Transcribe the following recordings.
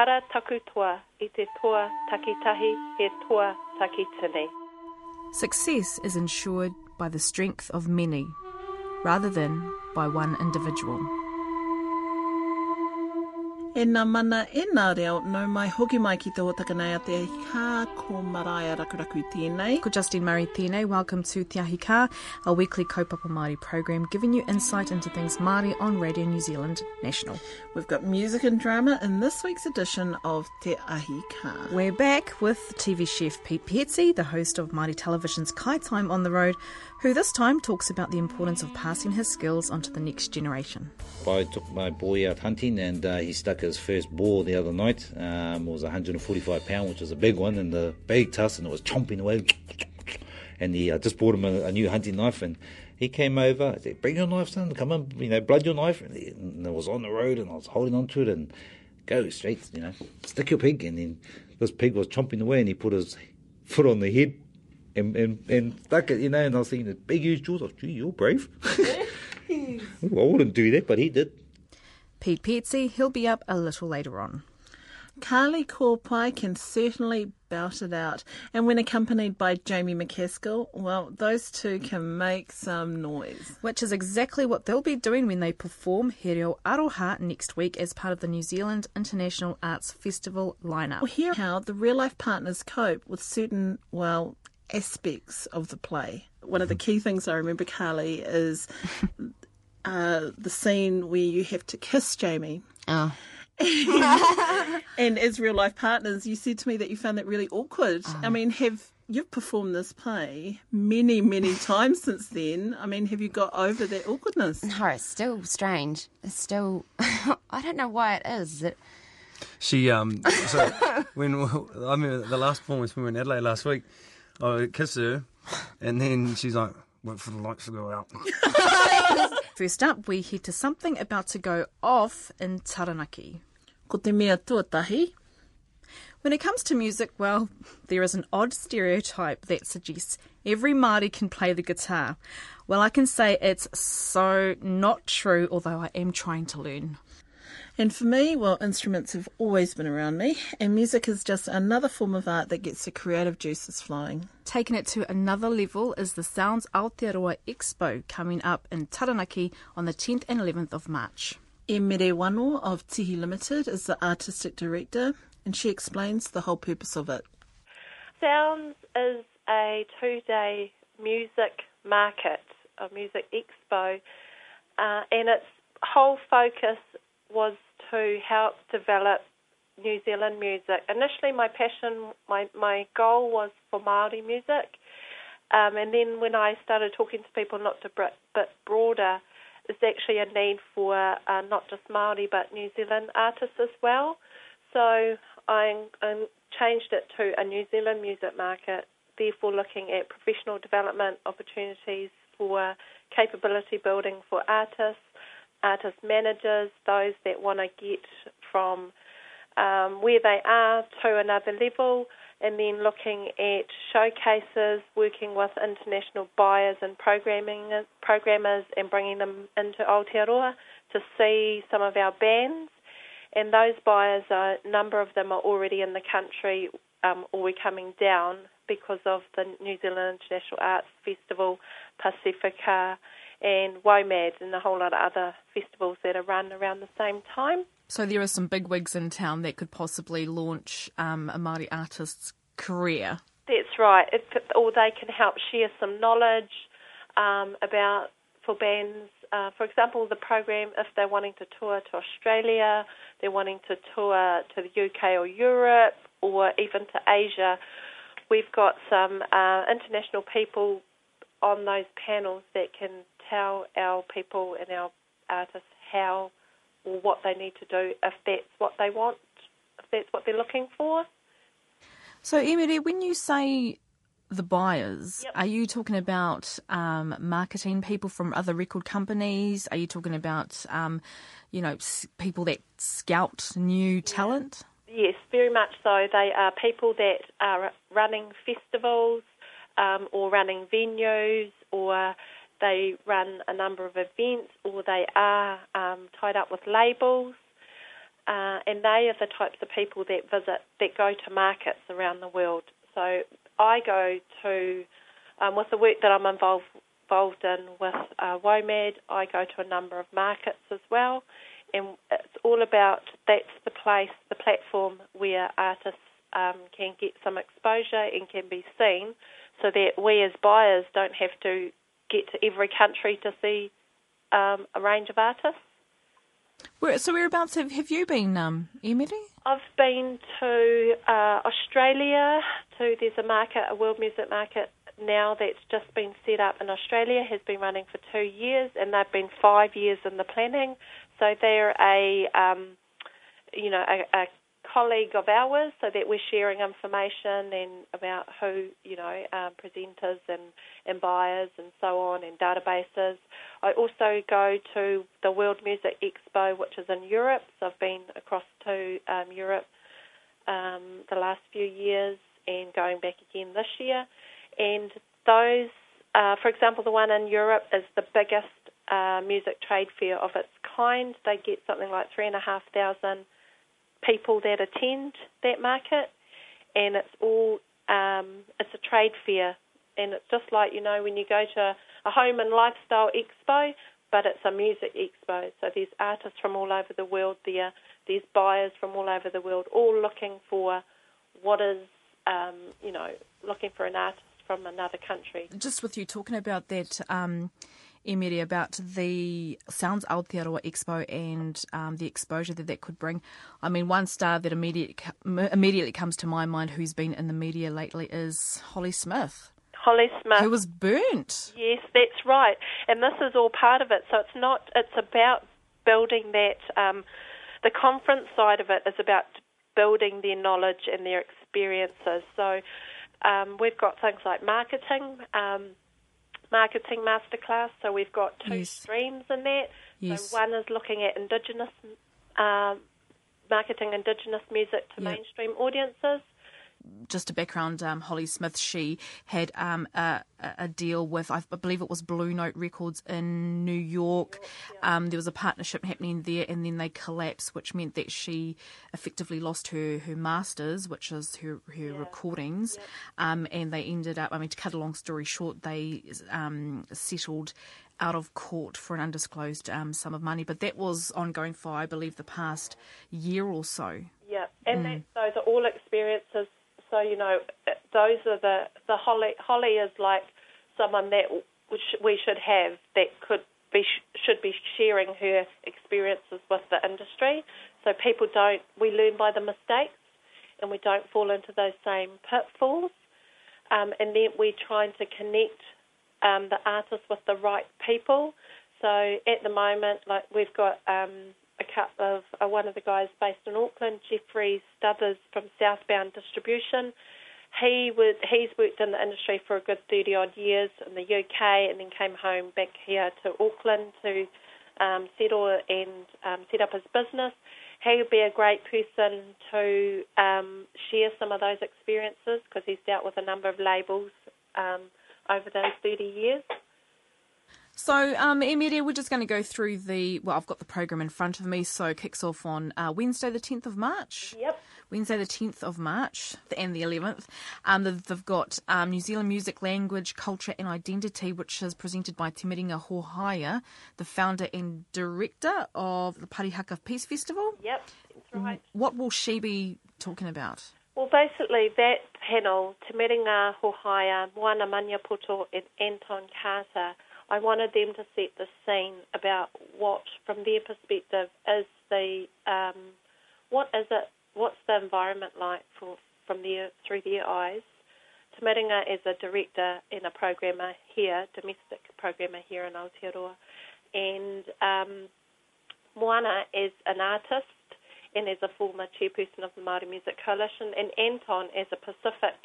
kara taku toa i te toa takitahi he toa takitini. Success is ensured by the strength of many rather than by one individual. E nā mana, e nā reo, no mai hoki mai ki te hotaka nei a te kā ko Maraea Rakuraku tēnei. Ko Justine Murray tēnei, welcome to Te Ahi Kaa, a weekly kaupapa Māori program giving you insight into things Māori on Radio New Zealand National. We've got music and drama in this week's edition of Te Ahi Kaa. We're back with TV chef Pete Peeti, the host of Māori Television's Kai Time on the Road, who this time talks about the importance of passing his skills onto the next generation. I took my boy out hunting and uh, he stuck his first ball the other night. Um, was 145 pound, which was a big one, and the big tusk, and it was chomping away. And he uh, just bought him a, a, new hunting knife, and he came over. I said, "Bring your knife, son. Come on, you know, blood your knife." And, he, and it was on the road, and I was holding on to it, and go straight, you know, stick your pig. And then this pig was chomping away, and he put his foot on the head and, and, and stuck it, you know, and I was thinking, big huge jaws, gee, you're brave. I wouldn't do that, but he did. Pete Peeti, he'll be up a little later on. Kali Kopae can certainly belt it out, and when accompanied by Jamie McCaskill, well, those two can make some noise. Which is exactly what they'll be doing when they perform He Reo Aroha next week as part of the New Zealand International Arts Festival lineup. We'll hear how the real life partners cope with certain, well, aspects of the play. One of the key things I remember, Kali, is uh, the scene where you have to kiss Jamie. Oh. and as real life partners, you said to me that you found that really awkward. Oh. I mean, have you've performed this play many, many times since then? I mean, have you got over that awkwardness? No, it's still strange. It's still. I don't know why it is. It, She um so when I mean the last performance when we were in Adelaide last week, I kissed her, and then she's like, "Wait for the lights to go out." First up, we head to something about to go off in Taranaki. Ko te mea tuatahi. When it comes to music, well, there is an odd stereotype that suggests every Māori can play the guitar. Well, I can say it's so not true, although I am trying to learn. And for me, well, instruments have always been around me, and music is just another form of art that gets the creative juices flowing. Taking it to another level is the Sounds Aotearoa Expo coming up in Taranaki on the 10th and 11th of March. Emere Wano of Tihi Limited is the artistic director, and she explains the whole purpose of it. Sounds is a two day music market, a music expo, uh, and its whole focus was to help develop New Zealand music. Initially, my passion, my, my goal was for Maori music, um, and then when I started talking to people, not to bit, bit broader, there's actually a need for uh, not just Maori but New Zealand artists as well. So I changed it to a New Zealand music market, therefore looking at professional development opportunities for capability building for artists, artist managers, those that want to get from um, where they are to another level, and then looking at showcases, working with international buyers and programming programmers, and bringing them into Aotearoa to see some of our bands. And those buyers, a number of them are already in the country um, or we're coming down because of the New Zealand International Arts Festival, Pacifica, and WOMAD, and a whole lot of other festivals that are run around the same time. So there are some big wigs in town that could possibly launch um, a Māori artist's career. That's right. It, or they can help share some knowledge um, about for bands. Uh, for example, the program if they're wanting to tour to Australia, they're wanting to tour to the UK or Europe, or even to Asia. We've got some uh, international people on those panels that can tell our people and our artists how or what they need to do if that's what they want, if that's what they're looking for. So, Emily, when you say the buyers, Yep. are you talking about um, marketing people from other record companies? Are you talking about, um, you know, people that scout new talent? Yes, very much so. They are people that are running festivals um, or running venues or they run a number of events or they are um, tied up with labels. uh, and they are the types of people that visit, that go to markets around the world. So I go to, um, with the work that I'm involved involved in with uh, WOMAD, I go to a number of markets as well, and it's all about that's the place, the platform where artists um, can get some exposure and can be seen, so that we as buyers don't have to get to every country to see um, a range of artists. Where, so whereabouts have, have you been, um, Emily? I've been to uh, Australia. To there's a market, a world music market now that's just been set up in Australia. Has been running for two years, and they've been five years in the planning. So they're a um, you know a, a colleague of ours so that we're sharing information and about who, you know, um, presenters and, and buyers and so on and databases. I also go to the World Music Expo, which is in Europe. So I've been across to um, Europe um, the last few years and going back again this year. And those, uh, for example, the one in Europe is the biggest uh, music trade fair of its kind. They get something like three and a half thousand people that attend that market, and it's all um, it's a trade fair, and it's just like you know when you go to a home and lifestyle expo, but it's a music expo. So there's artists from all over the world there. There's buyers from all over the world, all looking for what is um, you know looking for an artist from another country. Just with you talking about that. Um, Emere, about the Sounds Aotearoa Expo and um, the exposure that that could bring. I mean, one star that immediately immediately comes to my mind who's been in the media lately is Holly Smith. Holly Smith. Who was burnt. Yes, that's right. And this is all part of it. So it's not, it's about building that, um, the conference side of it is about building their knowledge and their experiences. So um, we've got things like marketing. Um, marketing masterclass. So we've got two yes. streams in that. Yes. So one is looking at Indigenous um, marketing Indigenous music to yep. mainstream audiences just a background, um, Holly Smith, she had um, a, a, deal with, I believe it was Blue Note Records in New York. Um, there was a partnership happening there, and then they collapsed, which meant that she effectively lost her, her masters, which is her, her yeah. recordings. Um, and they ended up, I mean, to cut a long story short, they um, settled out of court for an undisclosed um, sum of money. But that was ongoing for, I believe, the past year or so. Yeah, and mm. that, those are all experiences so you know, those are the the Holly. Holly is like someone that we should have that could be should be sharing her experiences with the industry, so people don't. We learn by the mistakes, and we don't fall into those same pitfalls. Um, and then we're trying to connect um, the artists with the right people. So at the moment, like we've got um, of uh, one of the guys based in Auckland, Jeffrey Stubbers from Southbound Distribution. He was he's worked in the industry for a good thirty odd years in the UK, and then came home back here to Auckland to um, settle and um, set up his business. He would be a great person to um, share some of those experiences because he's dealt with a number of labels um, over those 30 years. So, um, Emilia, we're just going to go through the. Well, I've got the program in front of me, so it kicks off on uh, Wednesday, the 10th of March. Yep. Wednesday, the 10th of March and the 11th. Um, they've got um, New Zealand Music, Language, Culture and Identity, which is presented by Te Miringa Hohaia, the founder and director of the Parihaka Peace Festival. Yep, that's right. What will she be talking about? Well, basically, that panel, Te Miringa Hohaia, Moana Maniapoto and Anton Carter, I wanted them to set the scene about what, from their perspective, is the um, what is it? What's the environment like for from their through their eyes? Te Miringa is a director and a programmer here, domestic programmer here in Aotearoa, and um, Moana is an artist and is a former chairperson of the Māori Music Coalition, and Anton is a Pacific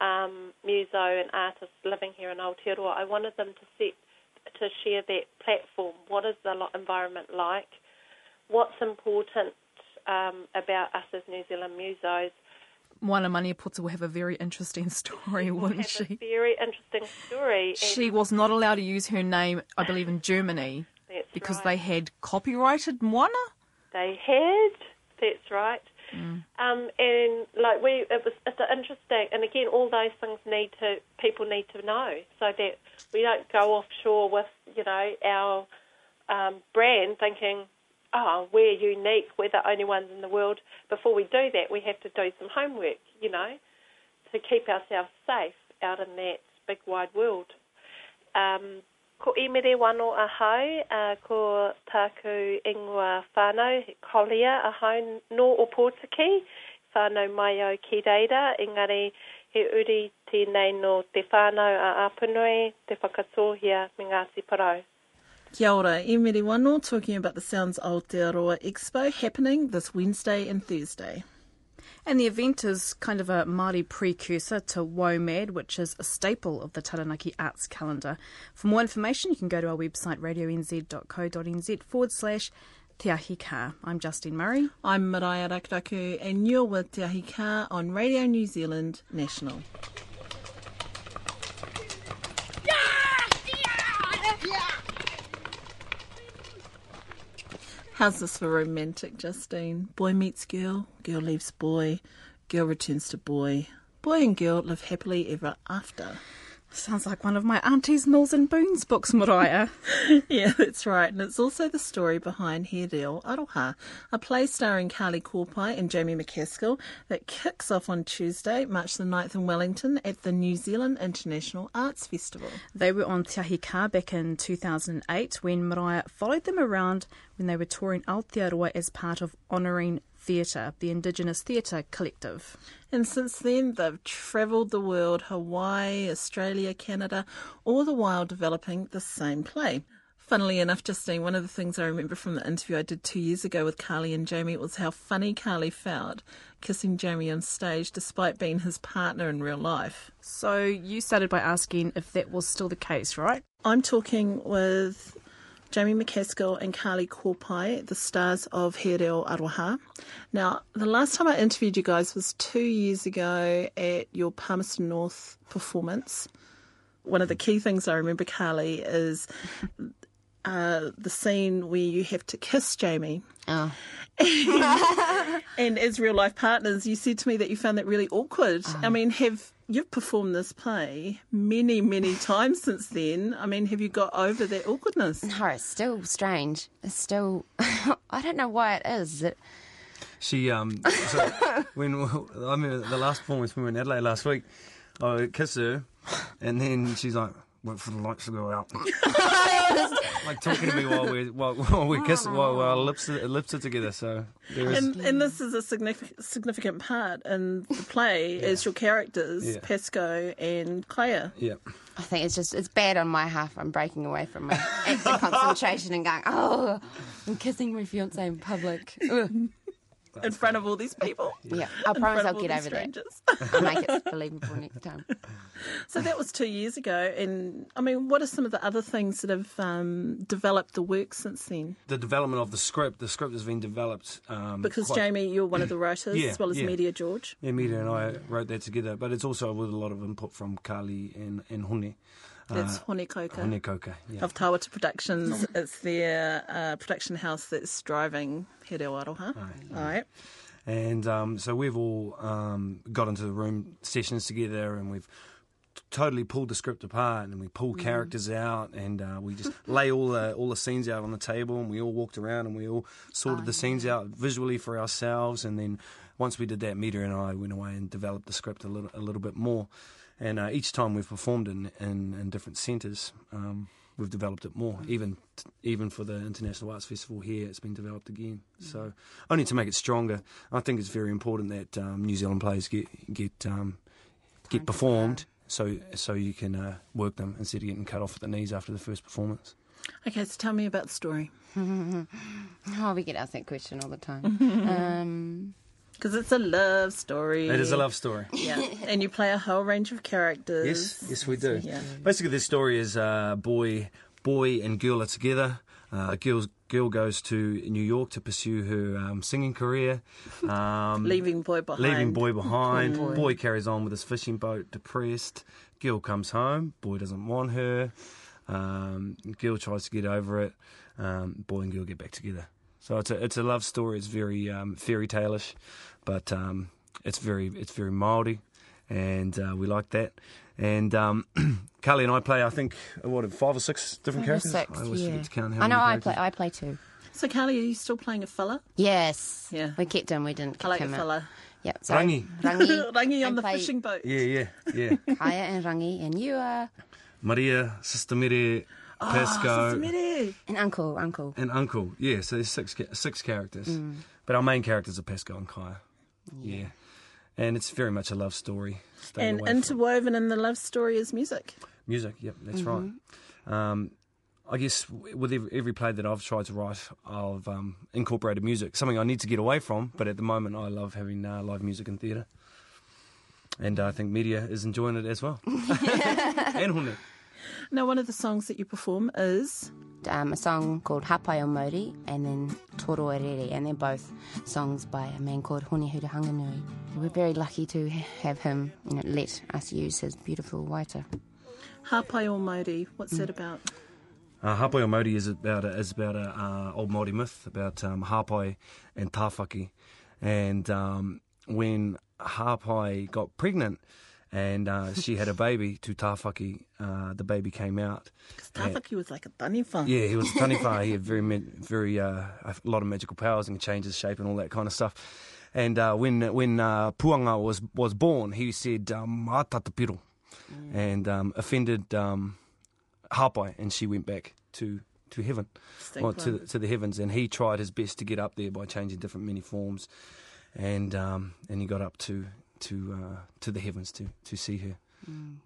um, muso and artist living here in Aotearoa. I wanted them to set to share that platform. What is the environment like? What's important um, about us as New Zealand musos? Moana Maniapoto will have a very interesting story, wouldn't she? very interesting story. She was not allowed to use her name, I believe, in Germany because right. they had copyrighted Moana. They had. That's right. Um, and like we, it was it's interesting. And again, all those things need to people need to know so that we don't go offshore with you know our um, brand thinking, oh, we're unique, we're the only ones in the world. Before we do that, we have to do some homework, you know, to keep ourselves safe out in that big wide world. Um, ko imere wano ahau, uh, ko taku ingoa whānau, kolia ahau no o Pōtiki, whānau mai au ki reira, engari he uri tēnei no te whānau a Apanui, te whakatohia me Ngāti Parau. Kia ora, Emiri Wano talking about the Sounds Aotearoa Expo happening this Wednesday and Thursday. And the event is kind of a Māori precursor to WOMAD, which is a staple of the Taranaki Arts calendar. For more information, you can go to our website radionz.co.nz forward slash Te. I'm Justine Murray. I'm Maraea Rakuraku and you're with Te on Radio New Zealand National. How's this for romantic, Justine? Boy meets girl, girl leaves boy, girl returns to boy. Boy and girl live happily ever after. Sounds like one of my aunties Mills and Boons books, Maraea. Yeah, that's right. And it's also the story behind He Reo Aroha, a play starring Kali Kopae and Jamie McCaskill that kicks off on Tuesday, March the 9th in Wellington at the New Zealand International Arts Festival. They were on Te Ahi Kaa back in 2008 when Maraea followed them around when they were touring Aotearoa as part of Honouring Theatre, the Indigenous Theatre Collective. And since then, they've travelled the world Hawaii, Australia, Canada, all the while developing the same play. Funnily enough, Justine, one of the things I remember from the interview I did two years ago with Kali and Jamie was how funny Kali felt kissing Jamie on stage despite being his partner in real life. So you started by asking if that was still the case, right? I'm talking with Jamie McCaskill and Kali Kopae, the stars of He Reo Aroha. Now, the last time I interviewed you guys was two years ago at your Palmerston North performance. One of the key things I remember, Kali, is uh, the scene where you have to kiss Jamie. Oh. And as real life partners, you said to me that you found that really awkward. Uh-huh. I mean, have you've performed this play many, many times since then? I mean, have you got over that awkwardness? No, it's still strange. It's still. I don't know why it is. It, She um so when I mean the last performance when we were in Adelaide last week, I kissed her, and then she's like, "Wait for the lights to go out." like talking to me while we while, while we kiss while, while our lips are, lips are together. So there is And, and this is a significant significant part in the play as your characters, Yeah. Pasco and Claire. yeah. I think it's just it's bad on my half. I'm breaking away from my acting concentration and going, oh, I'm kissing my fiance in public. Ugh. in front of all these people. Yeah, I promise I'll get these over that. I'll make it believable next time. so that was two years ago. And I mean, what are some of the other things that have um, developed the work since then? The development of the script. The script has been developed um, Because quite- Jamie, you're one of the writers Yeah, as well as yeah. Miria George. Yeah, Miria and I wrote that together, but it's also with a lot of input from Kali and and Hone. That's Uh, Hone Kouka. Hone Kouka. Yeah. Of Tawata Productions. it's their uh, production house that's driving He Reo Aroha. All right. And um, so we've all um, got into the room sessions together and we've totally pulled the script apart and we pull characters out and uh, we just lay all the all the scenes out on the table and we all walked around and we all sorted the scenes out visually for ourselves and then once we did that Miria and I went away and developed the script a little a little bit more and uh, each time we've performed in, in, in different centres um, we've developed it more even even for the International Arts Festival here it's been developed again so only to make it stronger I think it's very important that um, New Zealand plays get get um, get performed so so you can uh, work them instead of getting cut off at the knees after the first performance. Okay, so tell me about the story. Oh, we get asked that question all the time. um, Because it's a love story. It is a love story. Yeah. and you play a whole range of characters. Yes, yes, we do. Yeah. Basically, this story is uh, boy, boy, and girl are together. Uh, girl's girl goes to New York to pursue her um, singing career. Um, Leaving boy behind. Leaving boy behind. Boy. carries on with his fishing boat, depressed. Girl comes home. Boy doesn't want her. Um, girl tries to get over it. Um, boy and girl get back together. So it's a it's a love story. It's very um, fairy tale-ish, but um, it's very it's very Maori, and uh, we like that. And um, Kali and I play, I think, what five or six different Five or characters. six, I always yeah. forget to count how I know. many I play. I play too. So, Kali, are you still playing a fella? Yes. Yeah. We kept him. We didn't I kick like a him out. fella. Yep. So Rangi. Rangi. Rangi on the fishing boat. Yeah, yeah, yeah. Kaya and Rangi, and you are Maria, Sister Mere, Pesco, and Uncle. Uncle. and Uncle. Yeah, so there's six six characters, Mm. but our main characters are Pesco and Kaya. Yeah. And it's very much a love story. staying And away from- interwoven in the love story is music. Music, yep, that's Mm-hmm. right. Um, I guess with every, every play that I've tried to write, I've um, incorporated music, something I need to get away from, but at the moment I love having uh, live music in theatre. And I think Miria is enjoying it as well. and Hone. Now, one of the songs that you perform is Um, a song called Hapai o Mauri and then Toro Erere, and they're both songs by a man called Hone Hurihanganui. We're very lucky to have him you know, let us use his beautiful waita. Hapai o Maori. What's that about? Uh, Hapai o Maori is about a, is about a uh, old Maori myth about um, Hapai and Tāwhaki, and um, when Hapai got pregnant and uh, she had a baby to Tāwhaki, uh, the baby came out. Because Tāwhaki was like a taniwha. Yeah, he was a taniwha. he had very, very uh, a lot of magical powers and could change his shape and all that kind of stuff. And uh, when when uh, Puanga was was born, he said um, "Atatapiro," and um, offended um, Hapai, and she went back to to heaven, or to the, to the heavens. And he tried his best to get up there by changing different many forms, and um, and he got up to to uh, to the heavens to to see her. And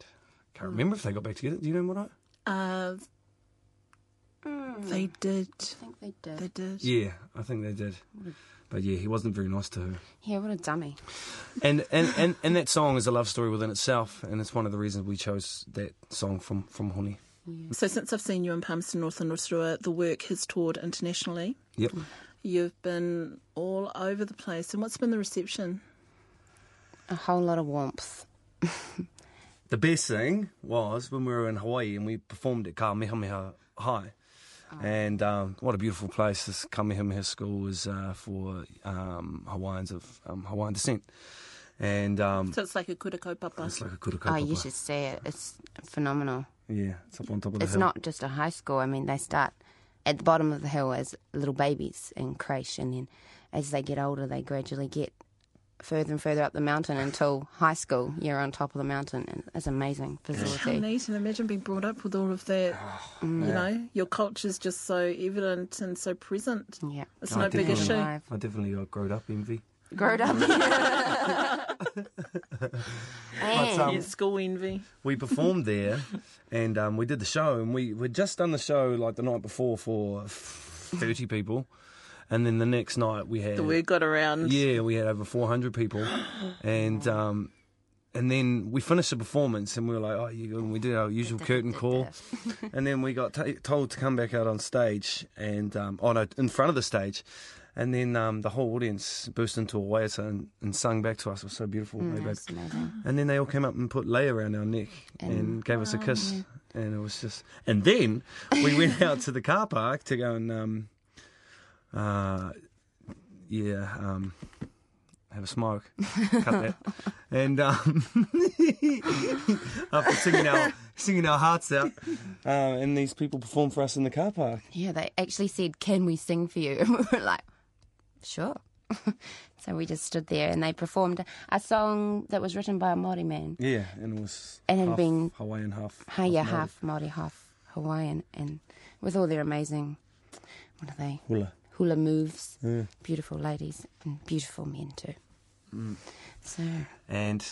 I can't remember if they got back together. Do you know what I? Uh, they did. I think they did. They did. Yeah, I think they did. But yeah, he wasn't very nice to her. Yeah, what a dummy. And and, and, and that song is a love story within itself, and it's one of the reasons we chose that song from from Honi. So since I've seen you in Palmerston North and Rotorua, the work has toured internationally. Yep. You've been all over the place. And what's been the reception? A whole lot of warmth. The best thing was when we were in Hawaii and we performed at Kamehameha High. And um, what a beautiful place. This Kamehameha school is uh, for um, Hawaiians of um, Hawaiian descent. And um, So it's like a kura papa. it's like a kura Oh, you should see it. It's phenomenal. Yeah, it's up on top of the It's hill. not just a high school. I mean, they start at the bottom of the hill as little babies in creche, and then as they get older, they gradually get further and further up the mountain until high school. You're on top of the mountain, and it's amazing How facility. neat. And imagine being brought up with all of that. You know, your culture's just so evident and so present. Yeah, It's I no big issue. I definitely got growed up envy. Growed up. and um, yeah, school envy. we performed there and um, we did the show and we we'd just done the show like the night before for 30 people and then the next night we had The word got around. yeah we had over 400 people and um, and then we finished the performance and we were like oh you and we did our usual curtain call and then we got t- told to come back out on stage and um, oh no in front of the stage and then um, the whole audience burst into a waiata and, and sung back to us. It was so beautiful. Hey, babe. That's amazing. And then they all came up and put lei around our neck and, gave us a kiss. And it was just. And then we went out to the car park to go and, um, uh, yeah, um, have a smoke. Cut that. And um, after singing our singing our hearts out, uh, and these people performed for us in the car park. Yeah, they actually said, "Can we sing for you?" And we were like, "Sure." so we just stood there, and they performed a song that was written by a Maori man. Yeah, and it was And it had half been- Hawaiian, half Ha, yeah, half Maori, half Hawaiian, and with all their amazing, what are they? hula. Hula moves. Beautiful ladies and beautiful men too. Mm. So And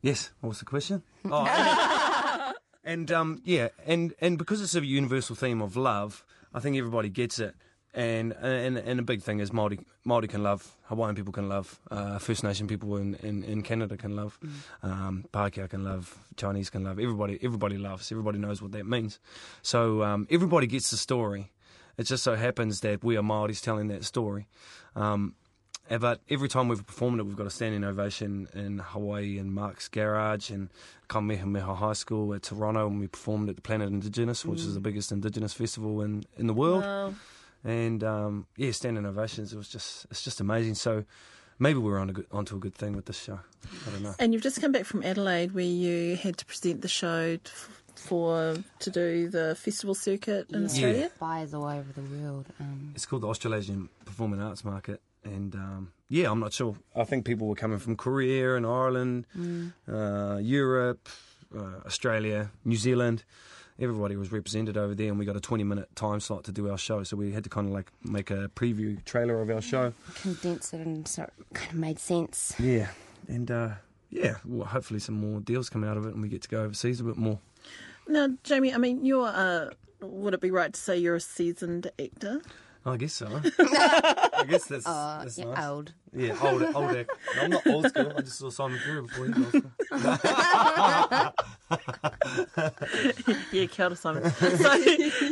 yes, what was the question? Oh, and, um, yeah, and and because it's a universal theme of love, I think everybody gets it. And and and a big thing is Maori Maori can love, Hawaiian people can love, uh, First Nation people in, in, in Canada can love, um, Pākehā can love, Chinese can love. Everybody everybody loves. Everybody knows what that means. So um, everybody gets the story. It just so happens that we are Maoris telling that story. Um, But every time we've performed it, we've got a standing ovation in Hawaii and Mark's Garage and Kamehameha High School at Toronto, and we performed at the Planet Indigenous, which is the biggest Indigenous festival in, in the world. Wow. and um, yeah, standing ovations. It was just it's just amazing. So maybe we're on a good, onto a good thing with this show. I don't know. And you've just come back from Adelaide, where you had to present the show for to do the festival circuit in Australia. Fires all over the world. Um, It's called the Australasian Performing Arts Market, and um, yeah, I'm not sure. I think people were coming from Korea and Ireland, uh, Europe, uh, Australia, New Zealand. Everybody was represented over there, and we got a 20 minute time slot to do our show. So we had to kind of like make a preview trailer of our show. condense it and so it kind of made sense. Yeah, and uh, yeah, well, hopefully some more deals come out of it, and we get to go overseas a bit more. Now, Jamie, I mean, you're. Uh, would it be right to say you're a seasoned actor? I guess so. I guess that's, Uh, that's yeah, nice. old. Yeah, old, old act. No, I'm not old school. I just saw Simon Fury before he was. Yeah, kia ora, Simon. so,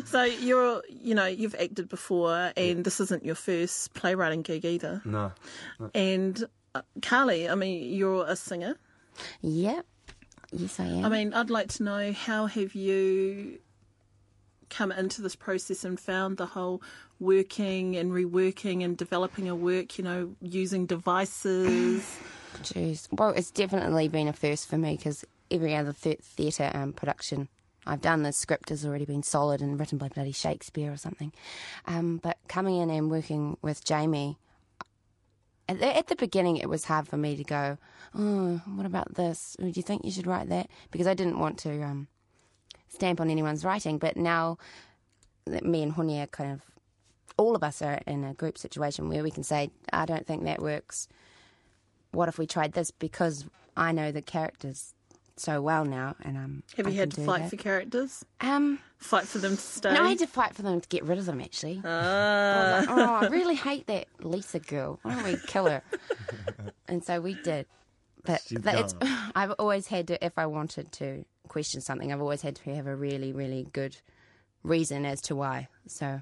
so you're, you know, you've acted before, and this isn't your first playwriting gig either. No. And uh, Kali, I mean, you're a singer. Yep. Yes, I am. I mean, I'd like to know how have you come into this process and found the whole working and reworking and developing a work, you know, using devices. Jeez. Well, it's definitely been a first for me because every other th- theatre um, production I've done, the script has already been solid and written by bloody Shakespeare or something. Um, but coming in and working with Jamie, at the, at the beginning it was hard for me to go, oh, what about this? Do you think you should write that? Because I didn't want to um, stamp on anyone's writing. But now that me and Honi are kind of, all of us are in a group situation where we can say, I don't think that works what if we tried this? Because I know the characters so well now, and um, Have I you had to fight that. for characters? Um, Fight for them to stay? no, I had to fight for them to get rid of them. Actually, Ah. I was like, oh, I really hate that Lisa girl. Why don't we kill her? and so we did. But She's that it's. I've always had to, if I wanted to question something, I've always had to have a really, really good reason as to why. So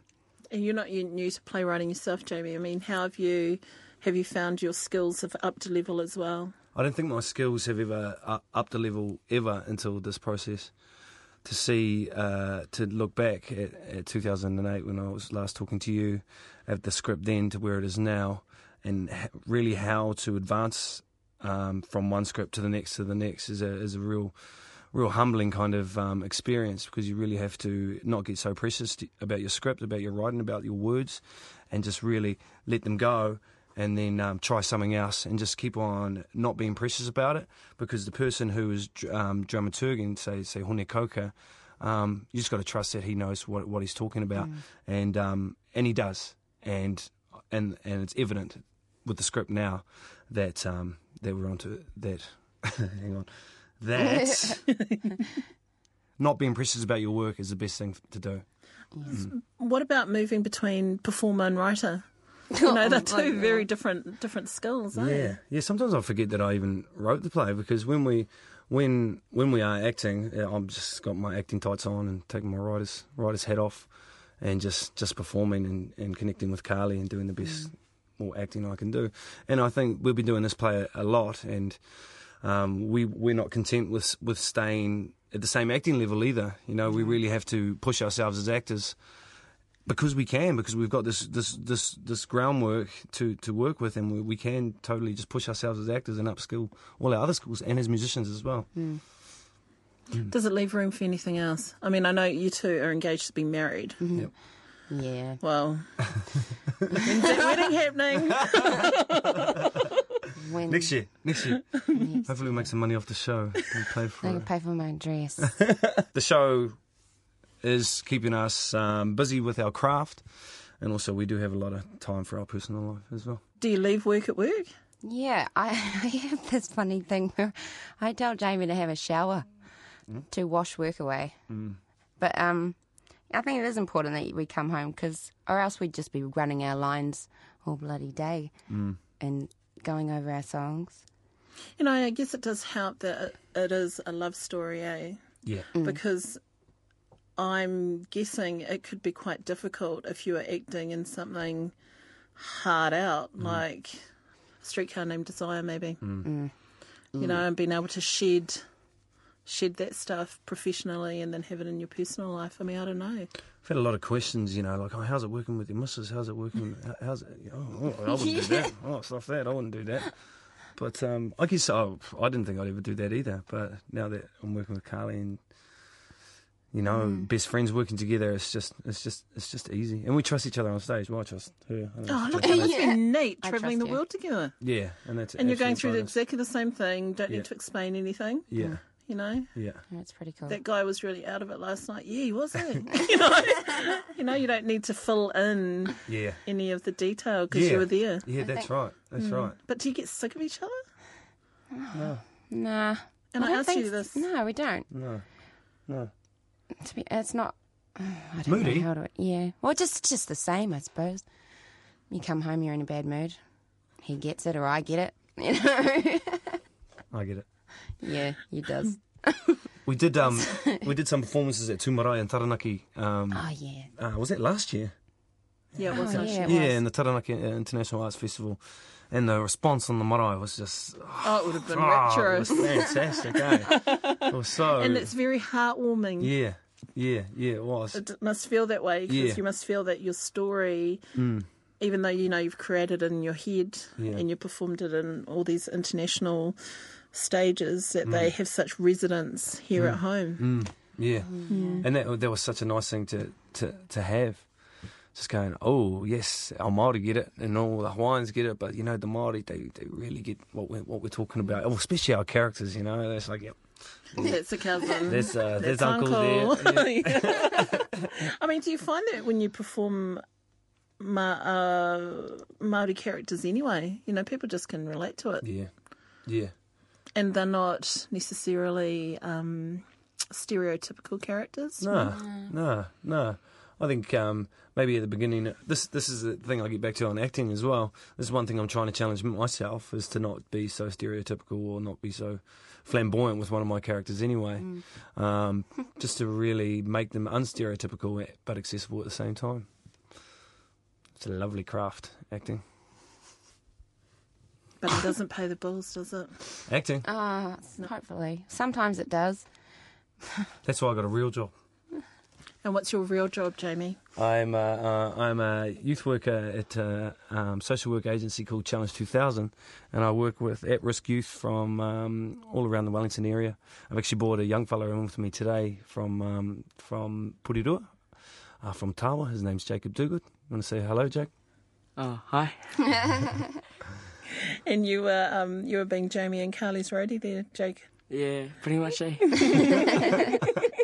And you're not new to playwriting yourself, Jamie. I mean, how have you have you found your skills have upped to level as well? I don't think my skills have ever uh, upped the level ever until this process. To see, uh, to look back at, at 2008 when I was last talking to you, at the script then to where it is now, and really how to advance um, from one script to the next to the next is a is a real, real humbling kind of um, experience because you really have to not get so precious to, about your script, about your writing, about your words, and just really let them go and then um, try something else and just keep on not being precious about it because the person who is dr- um, dramaturging, say, say Hone Kouka, um, you just got to trust that he knows what, what he's talking about, and um, and he does, and and and it's evident with the script now that um, that we're onto that. hang on, that not being precious about your work is the best thing to do. What about moving between performer and writer? You know, they're two very different different skills, eh? Yeah, yeah. Sometimes I forget that I even wrote the play because when we, when when we are acting, uh, I'm just got my acting tights on and taking my writer's writer's hat off, and just just performing and, and connecting with Kali and doing the best more acting I can do. And I think we've been doing this play a, a lot, and um, we we're not content with with staying at the same acting level either. You know, we really have to push ourselves as actors because we can, because we've got this this this this groundwork to to work with, and we, we can totally just push ourselves as actors and upskill all our other skills and as musicians as well. Hmm. Hmm. Does it leave room for anything else? I mean, I know you two are engaged to be married. Mm-hmm. Yep. yeah, Well, when's wedding happening? when Next year, next year, hopefully we'll make some money off the show and pay they for can pay for my dress. The show is keeping us um, busy with our craft, and also we do have a lot of time for our personal life as well. Do you leave work at work? Yeah, I, I have this funny thing where I tell Jamie to have a shower to wash work away. But um, I think it is important that we come home because, or else we'd just be running our lines all bloody day and going over our songs. You know, I guess it does help that it- it is a love story, eh? Yeah, Because I'm guessing it could be quite difficult if you were acting in something hard out, mm. like a Streetcar Named Desire, maybe. Mm. Mm. You know, and being able to shed shed that stuff professionally and then have it in your personal life? I mean, I don't know. I've had a lot of questions, you know, like, oh, how's it working with your missus? How's it working? How- How's it? Oh, oh, I wouldn't do that. Oh, stuff that. I wouldn't do that. But um, I guess oh, I didn't think I'd ever do that either. But now that I'm working with Kali and you know, best friends working together, it's just, it's just, it's just easy, and we trust each other on stage. Well, I trust her. I don't Oh, look, trust it must her. Yeah. be neat I travelling the you. world together. yeah, and that's And you're going through the, bonus. exactly the same thing. Don't Yeah. need to explain anything. Yeah, You know, yeah. That's pretty cool. that guy was really out of it last night. Yeah, he was. Eh? you know, you know, you don't need to fill in Yeah. any of the detail because yeah. you were there. Yeah, that's think- right. That's right. But do you get sick of each other? No. Nah. And I don't asked you this. No, we don't. No, no. To be, it's not. I don't Moody? Know how to, yeah. Well, just just the same, I suppose. You come home, you're in a bad mood. He gets it, or I get it. You know. I get it. yeah, he does. We did um we did some performances at Tumarai and Taranaki. Um, Oh yeah. uh, was that last year? Yeah, it was Oh, actually. yeah. It yeah, in the Taranaki International Arts Festival, and the response on the marae was just Oh, it would have been oh, it was fantastic. eh? It was so And it's very heartwarming. yeah, yeah, yeah. It was. It must feel that way because Yeah. you must feel that your story, mm. even though you know you've created it in your head Yeah. and you performed it in all these international stages, that they mm. have such resonance here mm. at home. Yeah, and that that was such a nice thing to to to have. Just going, oh yes, our Maori get it, and all the Hawaiians get it, but you know the Maori they, they really get what we're what we're talking about, oh, especially our characters. You know, it's like, yep, That's a cousin. there's uh, there's That's uncle, there. Yeah. I mean, do you find that when you perform Ma- uh, Maori characters anyway, you know, people just can relate to it, yeah, yeah. and they're not necessarily um, stereotypical characters. No, no, no. I think um, maybe at the beginning, this this is the thing I get back to on acting as well. This is one thing I'm trying to challenge myself is to not be so stereotypical or not be so flamboyant with one of my characters anyway. Um, just to really make them unstereotypical but accessible at the same time. It's a lovely craft, acting. But it doesn't pay the bills, does it? Acting. Uh, hopefully. Sometimes it does. That's why I got a real job. And what's your real job, Jamie? I'm uh, uh, I'm a youth worker at a um, social work agency called Challenge 2000, and I work with at-risk youth from um, all around the Wellington area. I've actually brought a young fellow in with me today from um, from Porirua, uh, from Tawa. His name's Jacob Duguid. You want to say hello, Jake? Oh, hi. And you were um, you were being Jamie and Kali's roadie there, Jake. Yeah, pretty much, eh?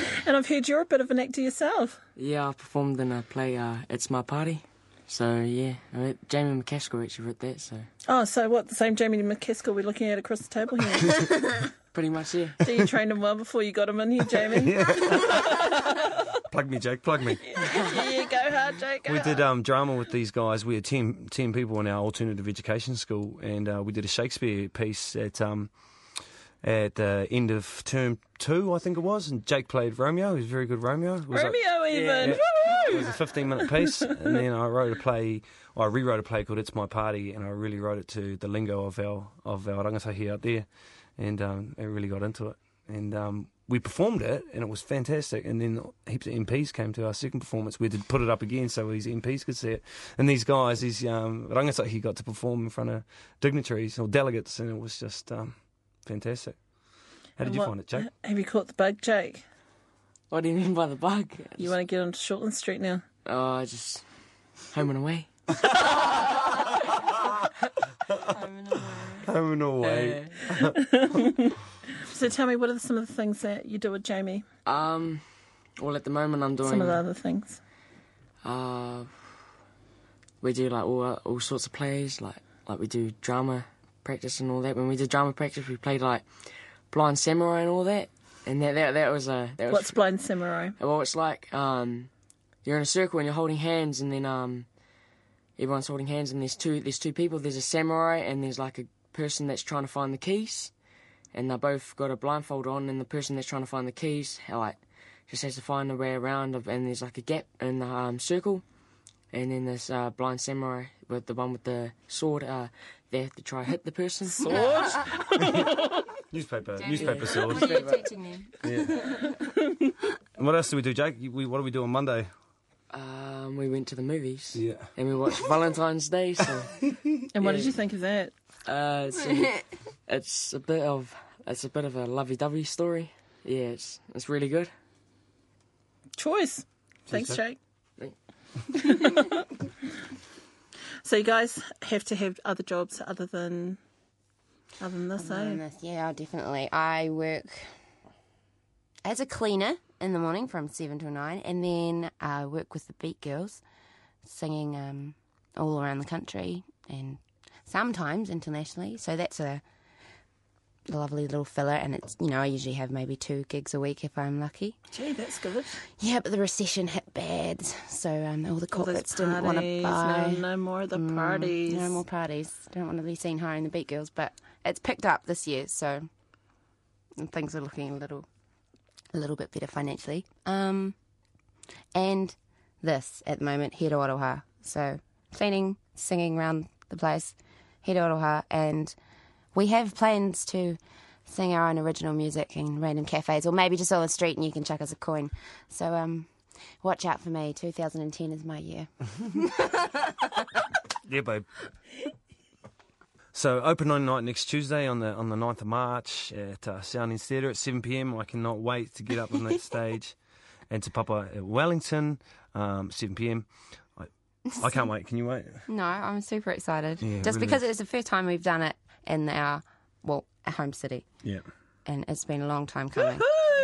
And I've heard you're a bit of an actor yourself. yeah, I performed in a play, uh, It's My Party. So, yeah, I mean, Jamie McCaskill actually wrote that, so Oh, so what? The same Jamie McCaskill we're looking at across the table here. pretty much, yeah. so you trained him well before you got him in here, Jamie. Plug me, Jake. Plug me. yeah, go hard, Jake. Go We hard. did um, drama with these guys. We had 10, 10 people in our alternative education school, and uh, we did a Shakespeare piece at um, at the end of term two, I think it was. And Jake played Romeo. He was a very good Romeo. It was like- Romeo even. Yeah. It was a 15 minute piece, and then I wrote a play. Or I rewrote a play called "It's My Party," and I really wrote it to the lingo of our of our rangatahi out there, and um, I really got into it. And um, we performed it, and it was fantastic. And then heaps of MPs came to our second performance. We had to put it up again so these MPs could see it. And these guys, these um, rangatahi, got to perform in front of dignitaries or delegates, and it was just um, fantastic. How did you what- find it, Jake? Have you caught the bug, Jake? What do you mean by the bug? You want to get onto Shortland Street now? Oh, I just home and away. Home and away. Home and away. Uh. so tell me, what are some of the things that you do with Jamie? Um, well, at the moment I'm doing. Some of the other things. Uh, we do like all all sorts of plays, like like we do drama practice and all that. When we did drama practice, we played like Blind Samurai and all that. And that that, that was a that was What's Blind Samurai? well, it's like um, you're in a circle and you're holding hands, and then um, everyone's holding hands, and there's two there's two people. There's a samurai and there's like a person that's trying to find the keys, and they both got a blindfold on, and the person that's trying to find the keys, like just has to find a way around, of, and there's like a gap in the um, circle, and then this uh, blind samurai with the one with the sword, uh, they have to try hit the person. Sword? Newspaper, newspaper What sales. are you teaching them? And what else do we do, Jake? We, what do we do on Monday? Um, we went to the movies. Yeah. And we watched Valentine's Day, so And what did you think of that? uh, it's, a, it's a bit of it's a bit of a lovey-dovey story. Yeah, it's it's really good. Choice. Thanks. Jake. Thank- so you guys have to have other jobs other than other than this, Other than eh? this, yeah, definitely. I work as a cleaner in the morning from seven till nine, and then I work with the Beat Girls, singing um, all around the country and sometimes internationally. So that's a lovely little filler, and it's you know I usually have maybe two gigs a week if I'm lucky. Gee, that's good. Yeah, but the recession hit bad, so um, all the All corporates didn't want to buy. No, no more of the Mm, parties. No more parties. Don't want to be seen hiring the beat girls, but it's picked up this year, so things are looking a little, a little bit better financially. Um, and this at the moment, He Reo Aroha. So cleaning, singing around the place, He Reo Aroha, and we have plans to sing our own original music in random cafes, or maybe just on the street, and you can chuck us a coin. So um, watch out for me. 2010 is my year. Yeah, babe. So open night night next Tuesday on the on the 9th of March at uh, Sounding Theatre at 7 p.m. I cannot wait to get up on that stage and Te Papa at Wellington, um, 7 p.m. I, I can't wait. Can you wait? No, I'm super excited. Yeah, Just really because is. it's the first time we've done it in our, well, our home city. Yeah. And it's been a long time coming.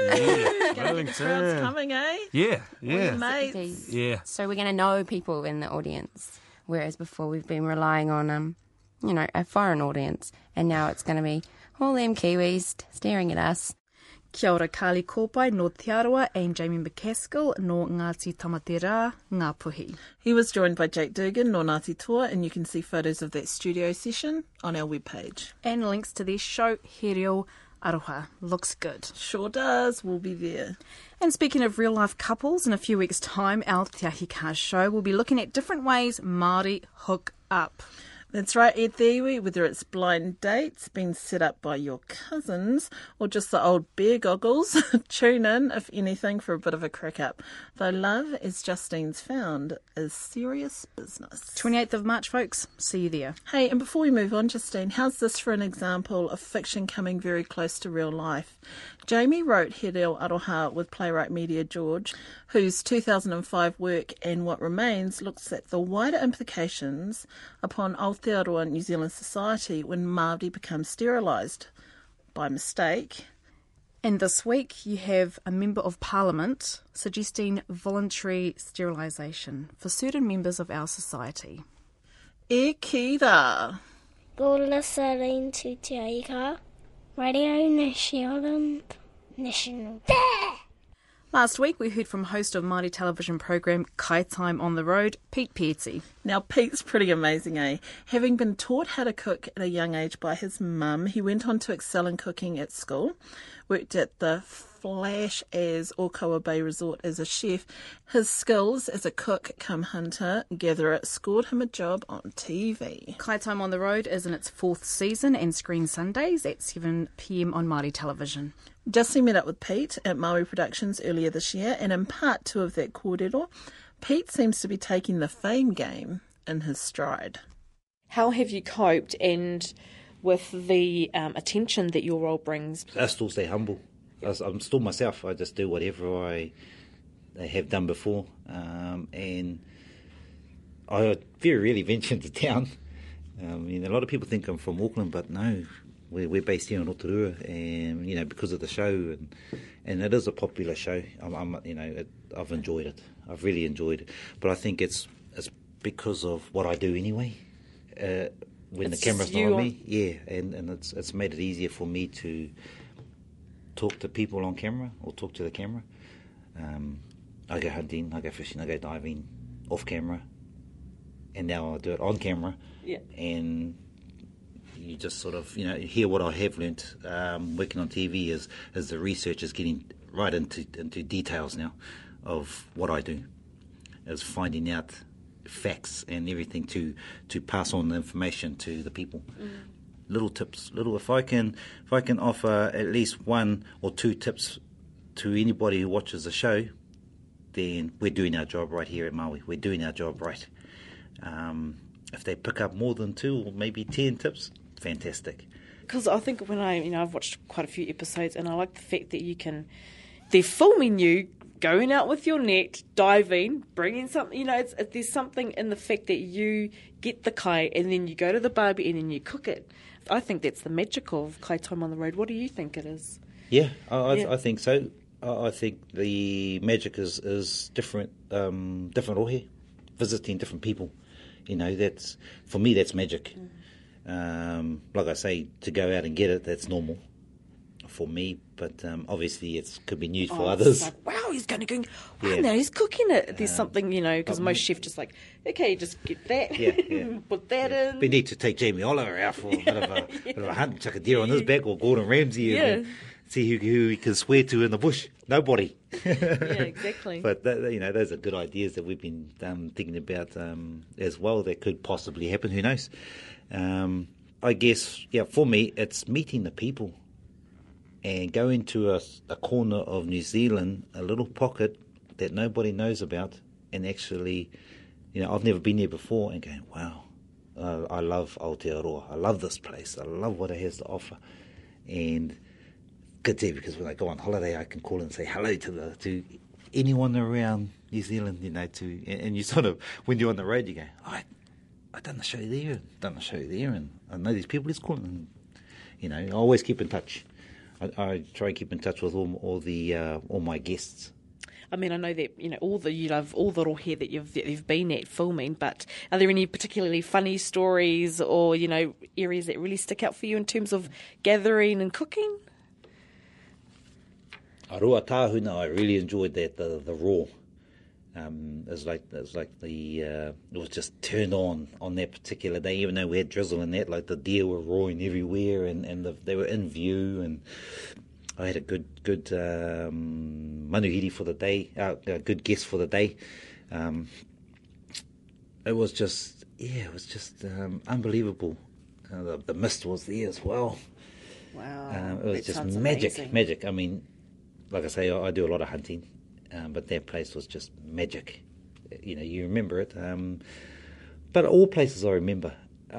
yeah. Crowd's Wellington. coming, eh? Yeah, yeah, Mates. yeah. So we're going to know people in the audience, whereas before we've been relying on, um, you know, a foreign audience. And now it's going to be all them Kiwis staring at us. Kia ora Kali Kopae no Te and Jamie McCaskill no Ngāti Tamatera Ngāpuhi. He was joined by Jake Dugan, no Ngāti Toa, and you can see photos of that studio session on our webpage. And links to their show He Reo Aroha. Looks good. Sure does. We'll be there. And speaking of real life couples, in a few weeks' time, our Te Ahi show will be looking at different ways Māori hook up. That's right, Ed Thewi, whether it's blind dates being set up by your cousins or just the old bear goggles, tune in, if anything, for a bit of a crack up. Though love, as Justine's found, is serious business. 28th of March, folks. See you there. Hey, and before we move on, Justine, how's this for an example of fiction coming very close to real life? Jamie wrote He Reo Aroha with playwright Miria George, whose 2005 work And What Remains looks at the wider implications upon Aotearoa New Zealand society when Māori become sterilised by mistake. And this week, you have a Member of Parliament suggesting voluntary sterilisation for certain members of our society. E kira. You're listening to Te Ahi Kaa Radio New Zealand National. Last week, we heard from host of Māori television program Kai Time on the Road, Pete Peeti. Now, Pete's pretty amazing, eh? Having been taught how to cook at a young age by his mum, he went on to excel in cooking at school, worked at the Flash as Okawa Bay Resort as a chef. His skills as a cook come hunter gatherer scored him a job on TV. Kai Time on the Road is in its fourth season and screens Sundays at 7pm on Māori television. Justin met up with Pete at Maui Productions earlier this year, and in part two of that kōrero, Pete seems to be taking the fame game in his stride. How have you coped and with the um, attention that your role brings? I still stay humble. I'm still myself. I just do whatever I, I have done before, um, and I very rarely venture into town. Um, you know, a lot of people think I'm from Auckland, but no, we're, we're based here in Rotorua, and you know, because of the show, and and it is a popular show. I'm, I'm you know, it, I've enjoyed it. I've really enjoyed it, but I think it's it's because of what I do anyway. Uh, when It's the camera's not on on- me, yeah, and and it's it's made it easier for me to talk to people on camera or talk to the camera. Um, I go hunting, I go fishing, I go diving off camera, and now I do it on camera. Yeah. And you just sort of, you know, hear what I have learnt um, working on TV is, is the research is getting right into into details now of what I do, is finding out facts and everything to to pass on the information to the people. little tips, little. If I can, if I can offer at least one or two tips to anybody who watches the show, then we're doing our job right here at Maui. We're doing our job right. Um, if they pick up more than two or maybe ten tips, fantastic. Because I think when I, you know, I've watched quite a few episodes, and I like the fact that you can, they're filming you going out with your net, diving, bringing something. You know, it's, it, there's something in the fact that you get the kai and then you go to the barbie and then you cook it. I think that's the magic of kai time on the road. What do you think it is? Yeah, I, Yeah. I think so. I, think the magic is is different, um, different rohe, visiting different people. You know, that's for me. That's magic. Um, like I say, to go out and get it, that's normal for me. But um, obviously, it could be news for Oh, it's others. Like, wow, he's going to go. Wow, Yeah. now he's cooking it. There's something, you know, because most chefs just like, okay, just get that, Yeah, yeah. put that in. We need to take Jamie Oliver out for a bit of a, bit of a hunt, chuck a deer on his back, or Gordon Ramsay, Yeah. and see who, who he can swear to in the bush. Nobody. yeah, exactly. But that, you know, those are good ideas that we've been um, thinking about um, as well. That could possibly happen. Who knows? Um, I guess, yeah. For me, it's meeting the people and going to a, a corner of New Zealand, a little pocket that nobody knows about, and actually, you know, I've never been there before, and going, wow, uh, I love Aotearoa. I love this place. I love what it has to offer, and good there because when I go on holiday, I can call and say hello to the to anyone around New Zealand, you know. To and, you sort of when you're on the road, you go, I I done the show there, done the show there, and I know these people. It's cool, them. You know, I always keep in touch. I, I try and keep in touch with all all the uh, all my guests. I mean, I know that you know all the you love all the rohe that you've that you've been at filming, but are there any particularly funny stories or you know areas that really stick out for you in terms of gathering and cooking? Arua Tahuna, I really enjoyed that the the raw. Um, it was like it was like the uh, it was just turned on on that particular day. Even though we had drizzle and that, like the deer were roaring everywhere, and and the, they were in view, and I had a good good um, manuhiri for the day, uh, a good guest for the day. Um, it was just yeah, it was just um, unbelievable. Uh, the, the mist was there as well. Wow, Um, it was that just magic, amazing. magic. I mean, like I say, I, I do a lot of hunting, um, but that place was just magic. You know, you remember it. Um, but all places I remember,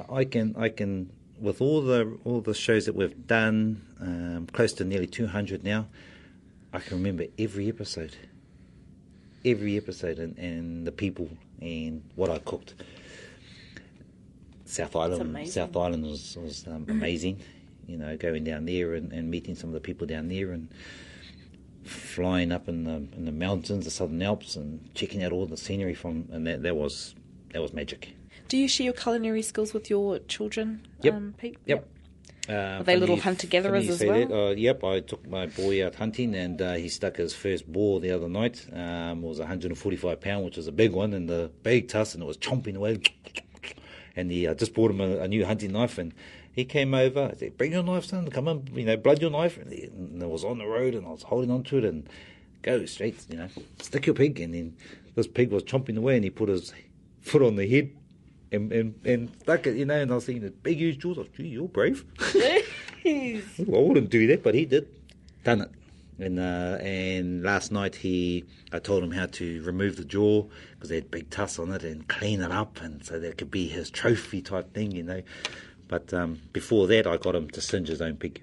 I can, I can, with all the all the shows that we've done, um, close to nearly two hundred now, I can remember every episode, every episode, and, and the people and what I cooked. South Island. South Island was, was um, amazing. You know, going down there and, and meeting some of the people down there and flying up in the in the mountains, the Southern Alps, and checking out all the scenery from and that that was that was magic. Do you share your culinary skills with your children, Yep. um, Pete? Yep. Uh, Are they little funny- hunter-gatherers as well? that. Uh, yep, I took my boy out hunting and uh, he stuck his first boar the other night. Um, it was 145 pound, which was a big one, and the big tusk, and it was chomping away. And he uh, just bought him a, a new hunting knife, and he came over. I said, "Bring your knife, son. Come on, you know, blood your knife." And, he, and it was on the road, and I was holding on to it, and go straight, you know, stick your pig. And then this pig was chomping away, and he put his foot on the head. And, and, and stuck it, you know, and I was thinking, the big huge jaws, I was, gee, you're brave. Well, I wouldn't do that, but he did. Done it. And uh, and last night he, I told him how to remove the jaw because they had big tusks on it and clean it up, and so that could be his trophy type thing, you know. But um, before that, I got him to singe his own pig.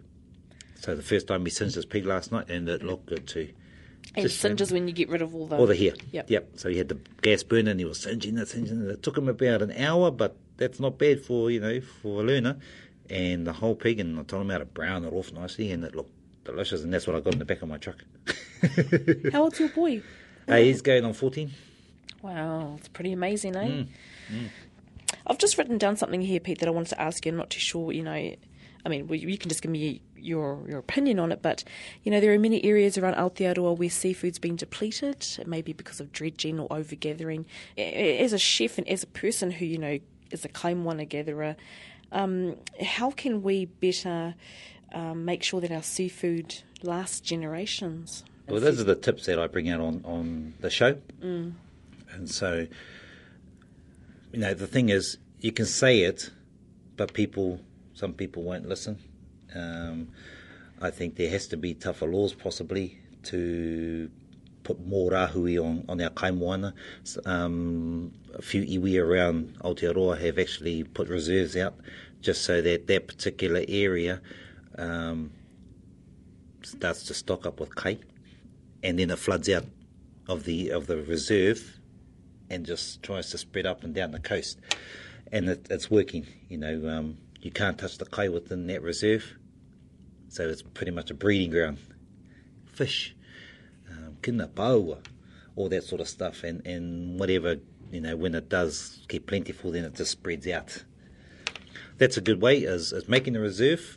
So the first time he singed his pig last night, and it looked good too. And Just singes when you get rid of all the All the hair. Yep. Yep. So he had the gas burner and he was singeing it, singeing it. It took him about an hour, but that's not bad for, you know, for a learner. And the whole pig, and I told him how to brown it off nicely, and it looked delicious. And that's what I got in the back of my truck. How old's your boy? Uh, he's going on 14. Wow, it's pretty amazing, eh? Mm, I've just written down something here, Pete, that I wanted to ask you. I'm not too sure, you know. I mean, well, you can just give me your your opinion on it, but you know, there are many areas around Aotearoa where seafood's been depleted, maybe because of dredging or overgathering. As a chef and as a person who you know is a kaimoana gatherer, um, how can we better um, make sure that our seafood lasts generations? Well, those are the tips that I bring out on, on the show. Mm. And so, you know, the thing is, you can say it, but people Some people won't listen. Um, I think there has to be tougher laws, possibly, to put more rahui on, on our kaimoana. Um, a few iwi around Aotearoa have actually put reserves out just so that that particular area um, starts to stock up with kai, and then it floods out of the of the reserve and just tries to spread up and down the coast, and it, it's working. You know, um, you can't touch the kai within that reserve, so it's pretty much a breeding ground. Fish, um, kina paua, all that sort of stuff, and and whatever you know when it does get plentiful, then it just spreads out. That's a good way is, is making a reserve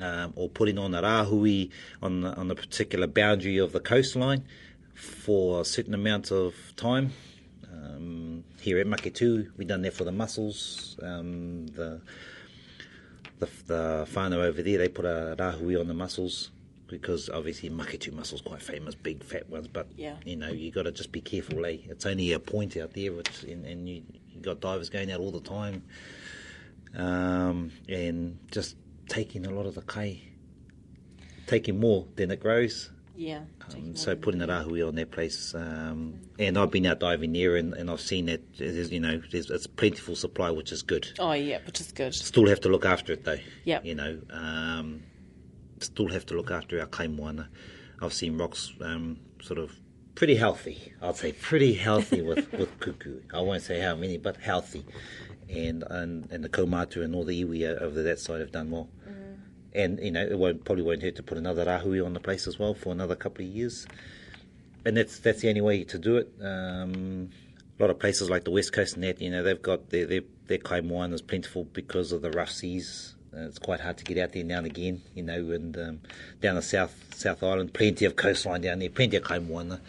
um, or putting on a rahui on the, on the particular boundary of the coastline for a certain amount of time. Here at Maketu, we've done that for the mussels. Um, the, the the whānau over there, they put a rahui on the mussels because obviously Maketu mussels quite famous, big fat ones. But Yeah. you know, you got to just be careful. Eh? It's only a point out there, which and, and you you got divers going out all the time, um, and just taking a lot of the kai, taking more than it grows. Yeah. Um, so putting the rahui on their place, um, and I've been out diving there, and, and I've seen that there's you know there's it's plentiful supply, which is good. Oh yeah, which is good. Still have to look after it though. Yeah. You know, um, still have to look after our kaimoana. I've seen rocks um, sort of pretty healthy. I'd say pretty healthy with with kuku. I won't say how many, but healthy. And and and the komatu and all the iwi over that side have done well. And you know, it won't probably won't hurt to put another rahui on the place as well for another couple of years. And that's that's the only way to do it. Um, a lot of places like the west coast and that, you know, they've got their their, their kaimoana is plentiful because of the rough seas. Uh, it's quite hard to get out there now and again, you know, and um, down the south South Island, plenty of coastline down there, plenty of kaimoana.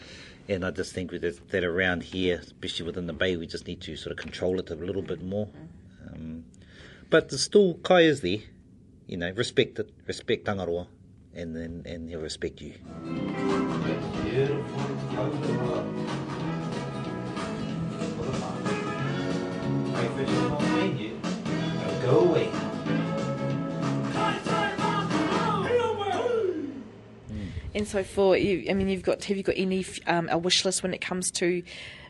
And I just think that, that around here, especially within the bay, we just need to sort of control it a little bit more. Um, but there's still kai is there, you know, respect it, respect Tangaroa, and then and he'll respect you. Go away. And so for you, I mean, you've got have you got any um, a wish list when it comes to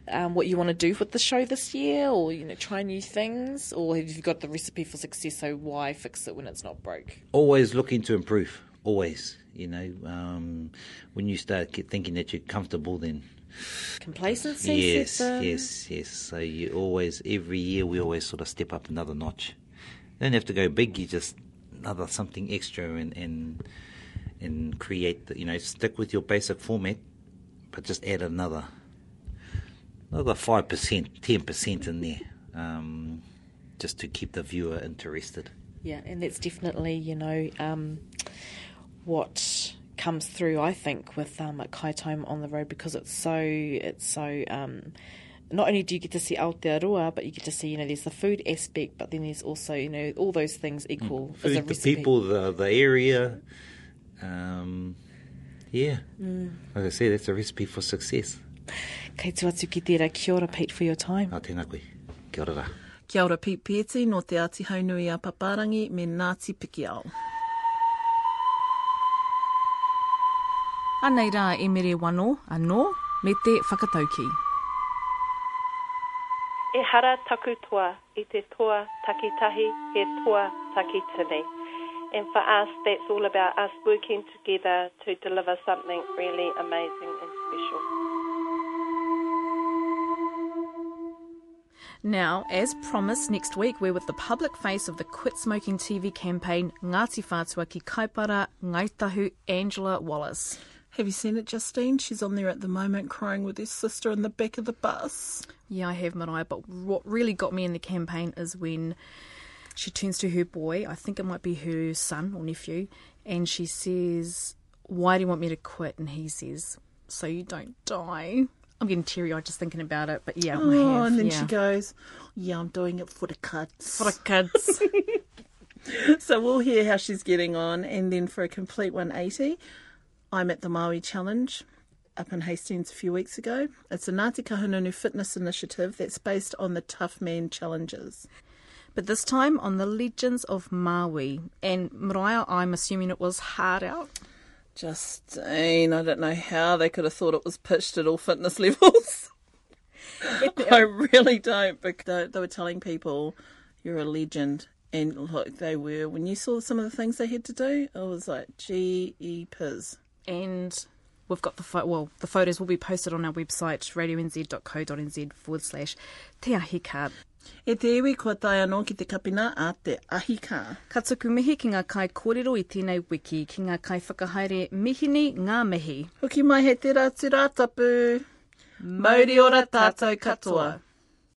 um, what you want to do with the show this year, or you know, try new things, or have you got the recipe for success? So why fix it when it's not broke? always looking to improve. Always, you know, um, when you start thinking that you're comfortable, then Complacency. yes, yes, yes. So you always, every year, we always sort of step up another notch. You don't have to go big. You just another something extra and and and create. The, you know, stick with your basic format, but just add another another five percent, ten percent in there, um, just to keep the viewer interested. Yeah, and that's definitely you know um, what comes through. I think with um, at Kai Time on the road because it's so it's so. Um, not only do you get to see Aotearoa, but you get to see, you know, there's the food aspect, but then there's also, you know, all those things equal as a food, the people, the the area. Um, yeah, Mm. like I said, that's a recipe for success. Kei tu atu ki tērā, kia ora Pete for your time. Nā tēnā koe. Kia ora rā. Kia ora Pete Pieti no te Ati Haunui a Paparangi me Ngāti Pikiao. Anei rā e mere wano, anō, me te whakatauki. E hara taku toa i te toa takitahi he toa takitini. And for us, that's all about us working together to deliver something really amazing and special. Now, as promised, next week we're with the public face of the Quit Smoking TV campaign, Ngāti Whātua ki Kaipara Ngaitahu, Angela Wallace. Have you seen it, Justine? She's on there at the moment crying with her sister in the back of the bus. Yeah, I have, Mariah, but what really got me in the campaign is when she turns to her boy, I think it might be her son or nephew, and she says, Why do you want me to quit? And he says, So you don't die. I'm getting teary eyed just thinking about it, but yeah, Oh, have. and then yeah. she goes, Yeah, I'm doing it for the cuts. For the kids. So we'll hear how she's getting on. And then for a complete 180, I'm at the Maui Challenge up in Hastings a few weeks ago. It's a Ngāti Kahungunu fitness initiative that's based on the Tough Man Challenges. but this time on the legends of Maui. And Mariah, I'm assuming it was hard out. Justine, I don't know how they could have thought it was pitched at all fitness levels. I really don't. Because they were telling people you're a legend, and look, they were. When you saw some of the things they had to do, it was like, gee, piz. And we've got the pho- well, the photos will be posted on our website radionz.co.nz forward slash te ahi ka. E te iwi kua tai anō ki te kapina a te ahi ka. Tuku mihi ki ngā kai kōrero i tēnei wiki ki ngā kai whakahaere mihini ngā mihi. Hoki mai he te rātu rātapu. Mauri ora tātou katoa.